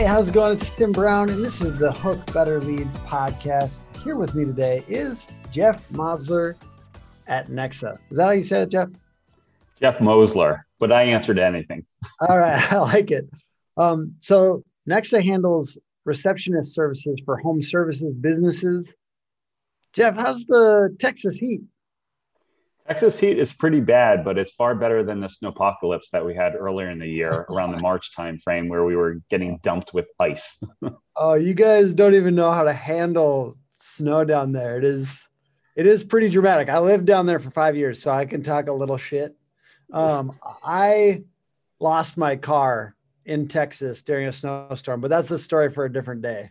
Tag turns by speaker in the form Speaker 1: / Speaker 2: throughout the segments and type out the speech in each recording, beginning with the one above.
Speaker 1: Hey, how's it going? It's Tim Brown, and this is the Hook Better Leads podcast. Here with me today is Jeff Mosler at Nexa. Is that how you said it, Jeff?
Speaker 2: Jeff Mosler, but I answered anything.
Speaker 1: All right, I like it. Um, so Nexa handles receptionist services for home services businesses. Jeff, how's the Texas heat?
Speaker 2: Texas heat is pretty bad, but it's far better than the snowpocalypse that we had earlier in the year around the March timeframe where we were getting dumped with ice.
Speaker 1: oh, you guys don't even know how to handle snow down there. It is it is pretty dramatic. I lived down there for five years, so I can talk a little shit. Um, I lost my car in Texas during a snowstorm, but that's a story for a different day.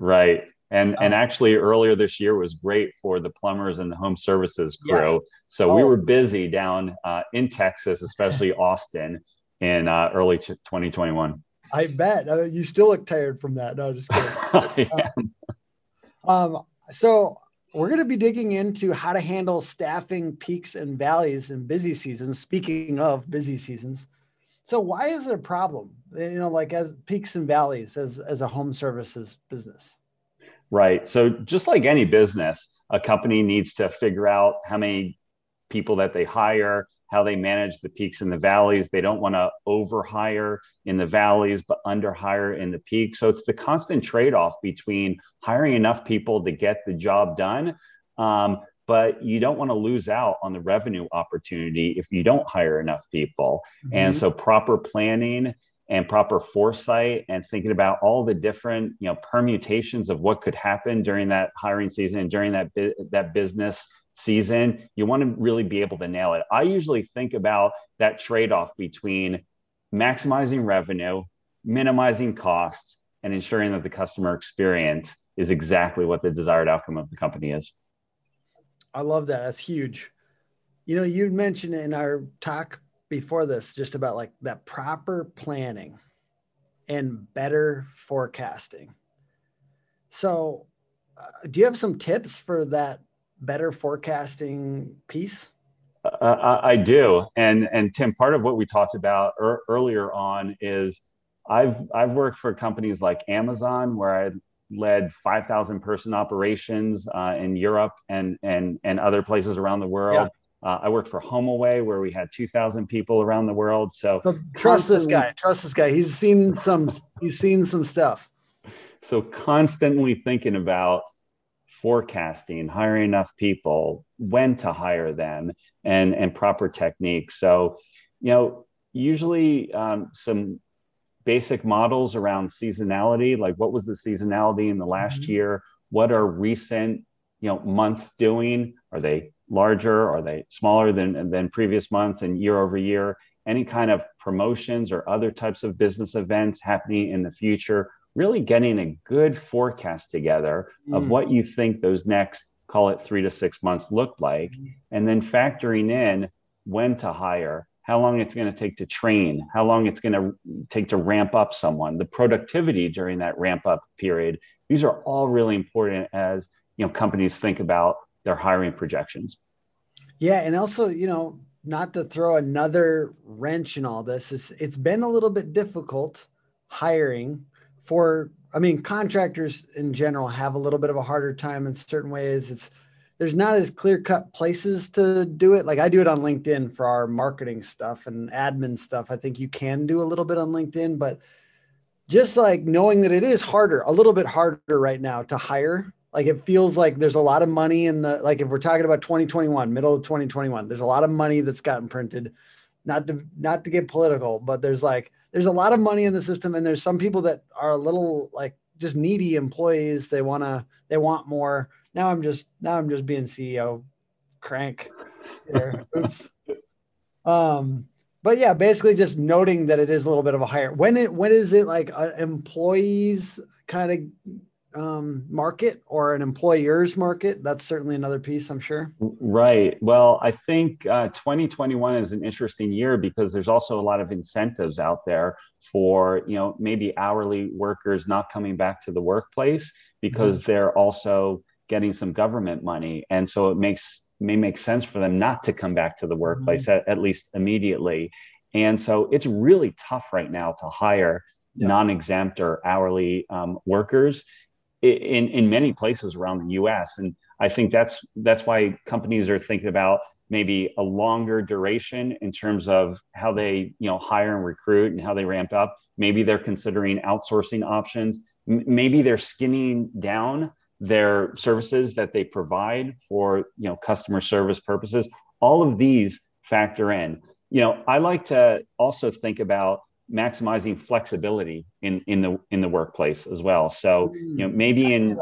Speaker 2: Right. And and um, actually earlier this year was great for the plumbers and the home services crew. Yes. So oh. we were busy down uh, in Texas, especially Austin, in uh, early 2021.
Speaker 1: I bet uh, you still look tired from that. No, just kidding. um, um, so we're going to be digging into how to handle staffing peaks and valleys in busy seasons. Speaking of busy seasons, so why is it a problem? You know, like as peaks and valleys as as a home services business.
Speaker 2: Right. So just like any business, a company needs to figure out how many people that they hire, how they manage the peaks and the valleys. They don't want to overhire in the valleys, but underhire in the peaks. So it's the constant trade off between hiring enough people to get the job done. Um, but you don't want to lose out on the revenue opportunity if you don't hire enough people. Mm-hmm. And so proper planning and proper foresight and thinking about all the different you know permutations of what could happen during that hiring season and during that that business season you want to really be able to nail it. I usually think about that trade-off between maximizing revenue minimizing costs and ensuring that the customer experience is exactly what the desired outcome of the company is.
Speaker 1: I love that. That's huge. You know you mentioned in our talk before this just about like that proper planning and better forecasting. So, uh, do you have some tips for that better forecasting piece?
Speaker 2: Uh, I do, and and Tim, part of what we talked about er- earlier on is I've I've worked for companies like Amazon where I led 5,000 person operations uh, in Europe and and and other places around the world. Yeah. Uh, I worked for HomeAway where we had 2,000 people around the world. So,
Speaker 1: trust this guy. Trust this guy. He's seen some. He's seen some stuff.
Speaker 2: So constantly thinking about forecasting, hiring enough people, when to hire them, and and proper techniques. So, you know, usually um, some basic models around seasonality, like what was the seasonality in the last mm-hmm. year? What are recent you know months doing? Are they larger? Are they smaller than, than previous months and year over year? Any kind of promotions or other types of business events happening in the future? Really getting a good forecast together mm. of what you think those next, call it three to six months, look like, mm. and then factoring in when to hire, how long it's going to take to train, how long it's going to take to ramp up someone, the productivity during that ramp up period. These are all really important as you know companies think about their hiring projections.
Speaker 1: Yeah, and also, you know, not to throw another wrench in all this, it's, it's been a little bit difficult hiring for I mean, contractors in general have a little bit of a harder time in certain ways. It's there's not as clear cut places to do it. Like I do it on LinkedIn for our marketing stuff and admin stuff. I think you can do a little bit on LinkedIn, but just like knowing that it is harder, a little bit harder right now to hire like it feels like there's a lot of money in the like if we're talking about 2021, middle of 2021, there's a lot of money that's gotten printed. Not to not to get political, but there's like there's a lot of money in the system, and there's some people that are a little like just needy employees. They wanna they want more. Now I'm just now I'm just being CEO crank. Oops. Um, but yeah, basically just noting that it is a little bit of a higher. When it when is it like uh, employees kind of um, market or an employer's market. That's certainly another piece, I'm sure.
Speaker 2: Right. Well, I think uh, 2021 is an interesting year because there's also a lot of incentives out there for you know maybe hourly workers not coming back to the workplace because mm-hmm. they're also getting some government money, and so it makes may make sense for them not to come back to the workplace mm-hmm. at, at least immediately. And so it's really tough right now to hire yeah. non-exempt or hourly um, workers in in many places around the U.S. And I think that's that's why companies are thinking about maybe a longer duration in terms of how they you know hire and recruit and how they ramp up. Maybe they're considering outsourcing options. M- maybe they're skinning down their services that they provide for you know customer service purposes. All of these factor in. You know, I like to also think about maximizing flexibility in in the in the workplace as well. So you know maybe Tell in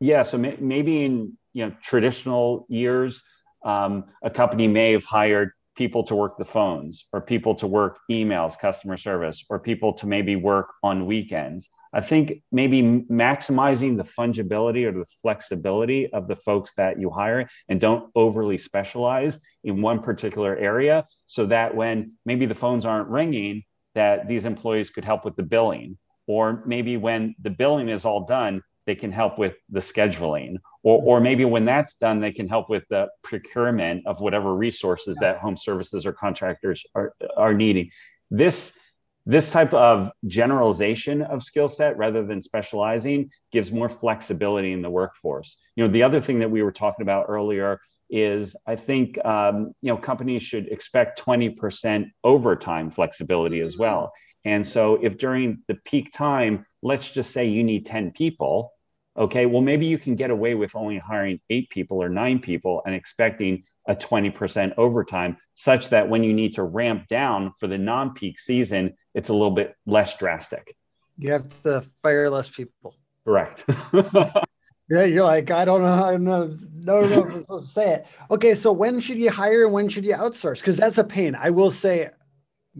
Speaker 2: yeah, so may, maybe in you know traditional years, um, a company may have hired people to work the phones or people to work emails, customer service, or people to maybe work on weekends. I think maybe maximizing the fungibility or the flexibility of the folks that you hire and don't overly specialize in one particular area so that when maybe the phones aren't ringing, that these employees could help with the billing. Or maybe when the billing is all done, they can help with the scheduling. Or, or maybe when that's done, they can help with the procurement of whatever resources that home services or contractors are, are needing. This this type of generalization of skill set rather than specializing gives more flexibility in the workforce you know the other thing that we were talking about earlier is i think um, you know companies should expect 20% overtime flexibility as well and so if during the peak time let's just say you need 10 people okay well maybe you can get away with only hiring eight people or nine people and expecting a 20% overtime, such that when you need to ramp down for the non peak season, it's a little bit less drastic.
Speaker 1: You have to fire less people.
Speaker 2: Correct.
Speaker 1: yeah, you're like, I don't know how I'm no, no, no, I'm to say it. Okay, so when should you hire and when should you outsource? Because that's a pain. I will say,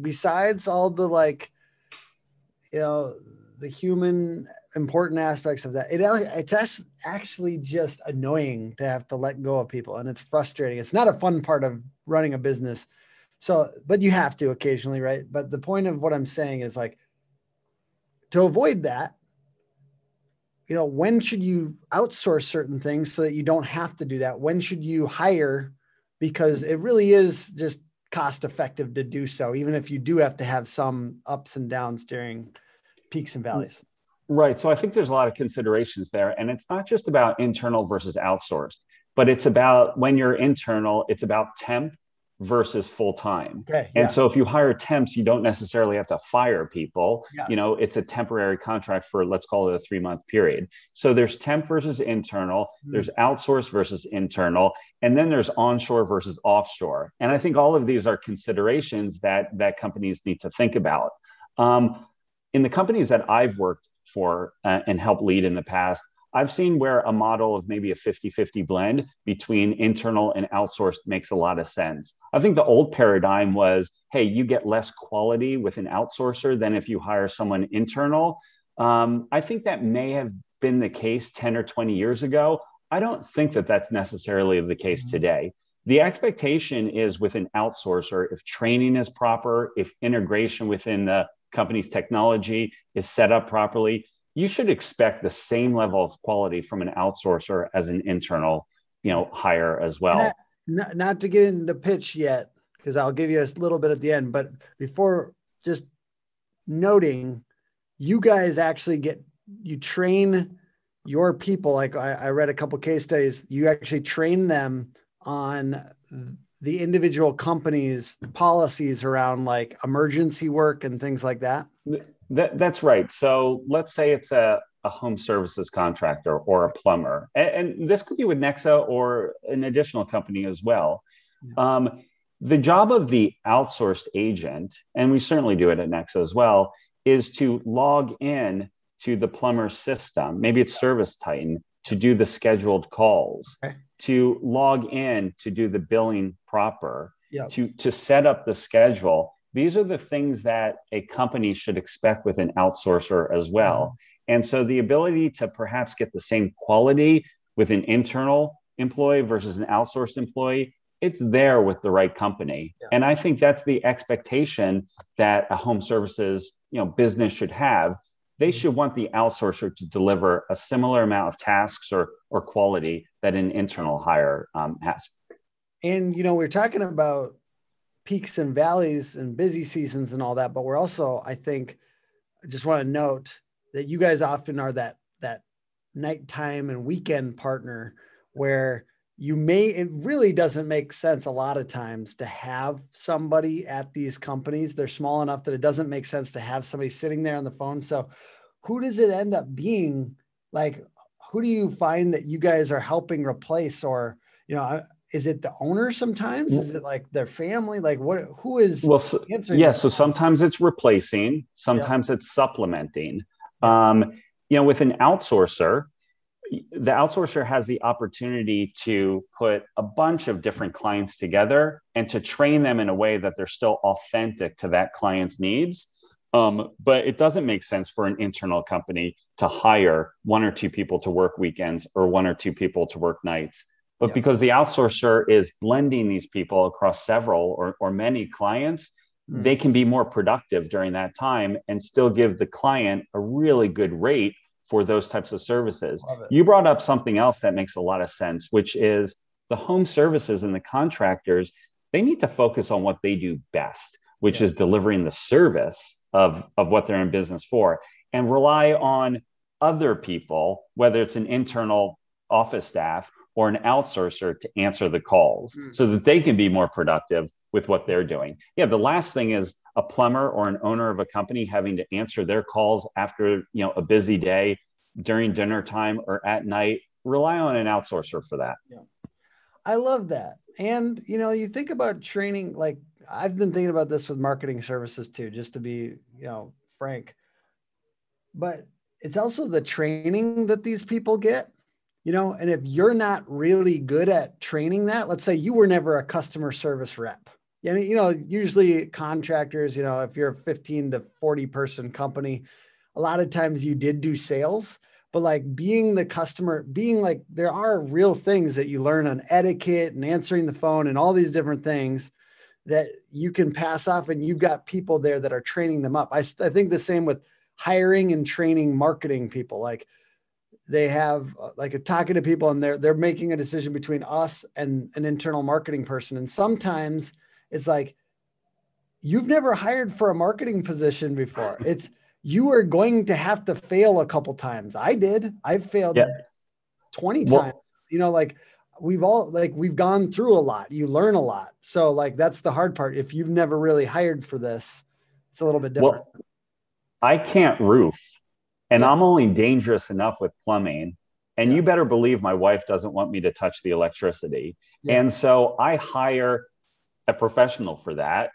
Speaker 1: besides all the like, you know, the human important aspects of that. It it's actually just annoying to have to let go of people, and it's frustrating. It's not a fun part of running a business. So, but you have to occasionally, right? But the point of what I'm saying is like to avoid that. You know, when should you outsource certain things so that you don't have to do that? When should you hire? Because it really is just cost effective to do so, even if you do have to have some ups and downs during peaks and valleys.
Speaker 2: Right. So I think there's a lot of considerations there. And it's not just about internal versus outsourced, but it's about when you're internal, it's about temp versus full time. Okay, yeah. And so if you hire temps, you don't necessarily have to fire people. Yes. You know, it's a temporary contract for let's call it a three month period. So there's temp versus internal, mm. there's outsource versus internal, and then there's onshore versus offshore. And I think all of these are considerations that that companies need to think about. Um, in the companies that I've worked for uh, and helped lead in the past. I've seen where a model of maybe a 50 50 blend between internal and outsourced makes a lot of sense. I think the old paradigm was hey, you get less quality with an outsourcer than if you hire someone internal. Um, I think that may have been the case 10 or 20 years ago. I don't think that that's necessarily the case mm-hmm. today. The expectation is with an outsourcer, if training is proper, if integration within the company's technology is set up properly, you should expect the same level of quality from an outsourcer as an internal, you know, hire as well.
Speaker 1: Not, not to get into pitch yet, because I'll give you a little bit at the end, but before just noting, you guys actually get you train your people. Like I, I read a couple case studies, you actually train them on the individual companies policies around like emergency work and things like that?
Speaker 2: That that's right. So let's say it's a, a home services contractor or a plumber and, and, this could be with nexa or an additional company as well. Yeah. um, the job of the outsourced agent and we certainly do it at nexa as well is to log in to the plumber system maybe it's ServiceTitan to do the scheduled calls okay. to log in to do the billing proper, yep. to, to set up the schedule. These are the things that a company should expect with an outsourcer as well. Mm-hmm. And so the ability to perhaps get the same quality with an internal employee versus an outsourced employee, it's there with the right company. Yeah. And I think that's the expectation that a home services, you know, business should have they should want the outsourcer to deliver a similar amount of tasks or, or quality that an internal hire um, has.
Speaker 1: And, you know, we're talking about peaks and valleys and busy seasons and all that, but we're also, I think, I just want to note that you guys often are that that nighttime and weekend partner where you may it really doesn't make sense a lot of times to have somebody at these companies. They're small enough that it doesn't make sense to have somebody sitting there on the phone. So who does it end up being? Like who do you find that you guys are helping replace or you know is it the owner sometimes is it like their family like what who is
Speaker 2: well so, yeah so sometimes it's replacing sometimes yeah. it's supplementing um you know with an outsourcer the outsourcer has the opportunity to put a bunch of different clients together and to train them in a way that they're still authentic to that client's needs. Um, but it doesn't make sense for an internal company to hire one or two people to work weekends or one or two people to work nights. But yeah. because the outsourcer is blending these people across several or, or many clients, mm. they can be more productive during that time and still give the client a really good rate for those types of services. You brought up something else that makes a lot of sense, which is the home services and the contractors, they need to focus on what they do best, which yeah. is delivering the service of, of what they're in business for and rely on other people, whether it's an internal office staff or an outsourcer to answer the calls mm. so that they can be more productive with what they're doing. Yeah, the last thing is a plumber or an owner of a company having to answer their calls after, you know, a busy day during dinner time or at night. Rely on an outsourcer for that.
Speaker 1: Yeah. I love that. And you know, you think about training like I've been thinking about this with marketing services too, just to be, you know, frank. But it's also the training that these people get you know and if you're not really good at training that let's say you were never a customer service rep yeah, you know, usually contractors, you know, if you're a 15 to 40 person company, a lot of times you did do sales, but like being the customer, being like there are real things that you learn on etiquette and answering the phone and all these different things that you can pass off and you've got people there that are training them up. I, I think the same with hiring and training marketing people. Like they have uh, like talking to people and they're they're making a decision between us and an internal marketing person. And sometimes it's like you've never hired for a marketing position before. It's you are going to have to fail a couple times. I did. I've failed yeah. 20 well, times. You know, like we've all like we've gone through a lot. You learn a lot. So like that's the hard part. If you've never really hired for this, it's a little bit different. Well,
Speaker 2: I can't roof and yeah. I'm only dangerous enough with plumbing. And yeah. you better believe my wife doesn't want me to touch the electricity. Yeah. And so I hire a professional for that.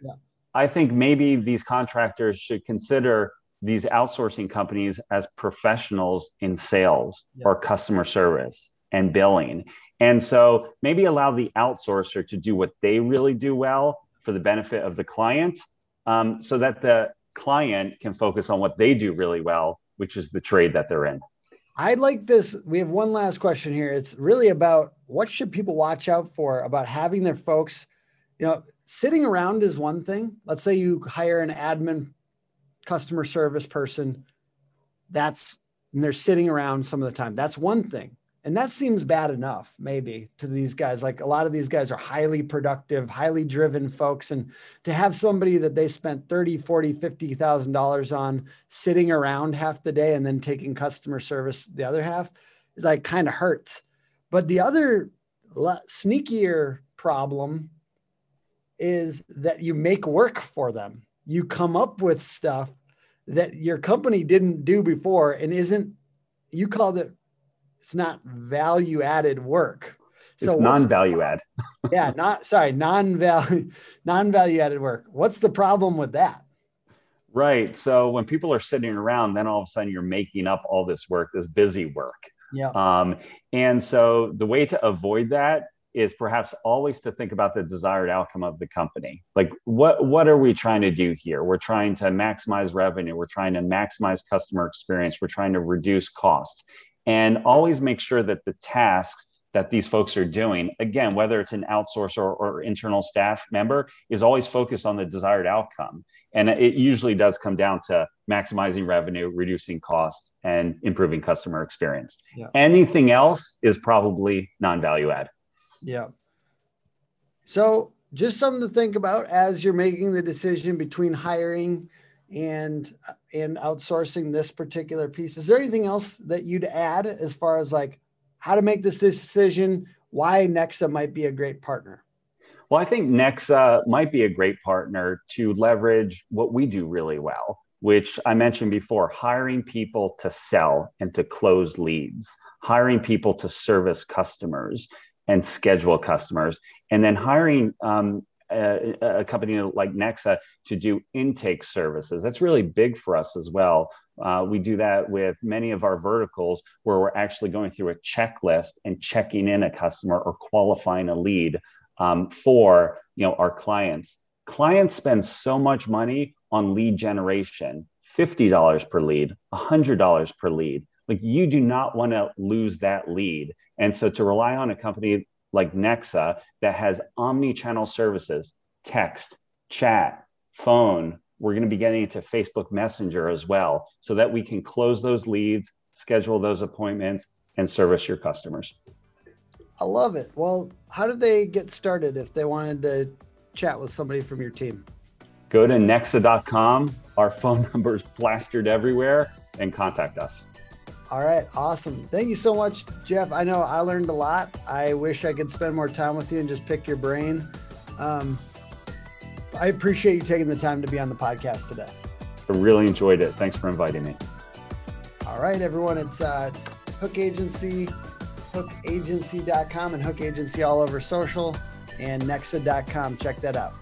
Speaker 2: I think maybe these contractors should consider these outsourcing companies as professionals in sales or customer service and billing. And so maybe allow the outsourcer to do what they really do well for the benefit of the client um, so that the client can focus on what they do really well, which is the trade that they're in.
Speaker 1: I'd like this. We have one last question here. It's really about what should people watch out for about having their folks you know, sitting around is one thing. Let's say you hire an admin customer service person. That's and they're sitting around some of the time. That's one thing. And that seems bad enough, maybe, to these guys. Like a lot of these guys are highly productive, highly driven folks. And to have somebody that they spent 30, 40, 50,000 dollars on sitting around half the day and then taking customer service the other half, like kind of hurts. But the other sneakier problem is that you make work for them. You come up with stuff that your company didn't do before and isn't, you called it, it's not value added work.
Speaker 2: So it's non-value add.
Speaker 1: yeah, not sorry, non-value, non-value added work. What's the problem with that?
Speaker 2: Right. So when people are sitting around, then all of a sudden you're making up all this work, this busy work.
Speaker 1: Yeah.
Speaker 2: Um, and so the way to avoid that is perhaps always to think about the desired outcome of the company. Like what what are we trying to do here? We're trying to maximize revenue, we're trying to maximize customer experience, we're trying to reduce costs. And always make sure that the tasks that these folks are doing, again, whether it's an outsource or, or internal staff member, is always focused on the desired outcome. And it usually does come down to maximizing revenue, reducing costs, and improving customer experience. Yeah. Anything else is probably non value add.
Speaker 1: Yeah. So just something to think about as you're making the decision between hiring and and outsourcing this particular piece. Is there anything else that you'd add as far as like how to make this decision, why Nexa might be a great partner?
Speaker 2: Well, I think Nexa might be a great partner to leverage what we do really well, which I mentioned before hiring people to sell and to close leads, hiring people to service customers and schedule customers, and then hiring um, a, a, company like Nexa to do intake services. That's really big for us as well. Uh, we do that with many of our verticals where we're actually going through a checklist and checking in a customer or qualifying a lead um, for you know our clients. Clients spend so much money on lead generation, $50 per lead, $100 per lead. Like you do not want to lose that lead. And so to rely on a company like Nexa that has omni-channel services, text, chat, phone, we're going to be getting into Facebook Messenger as well so that we can close those leads, schedule those appointments and service your customers.
Speaker 1: I love it. Well, how did they get started if they wanted to chat with somebody from your team?
Speaker 2: Go to nexa.com. Our phone number is plastered everywhere and contact us.
Speaker 1: All right, awesome. Thank you so much, Jeff. I know I learned a lot. I wish I could spend more time with you and just pick your brain. Um, I appreciate you taking the time to be on the podcast today.
Speaker 2: I really enjoyed it. Thanks for inviting me.
Speaker 1: All right, everyone. It's uh, Hook Agency hookagency.com and Hook Agency all over social and nexa.com. Check that out.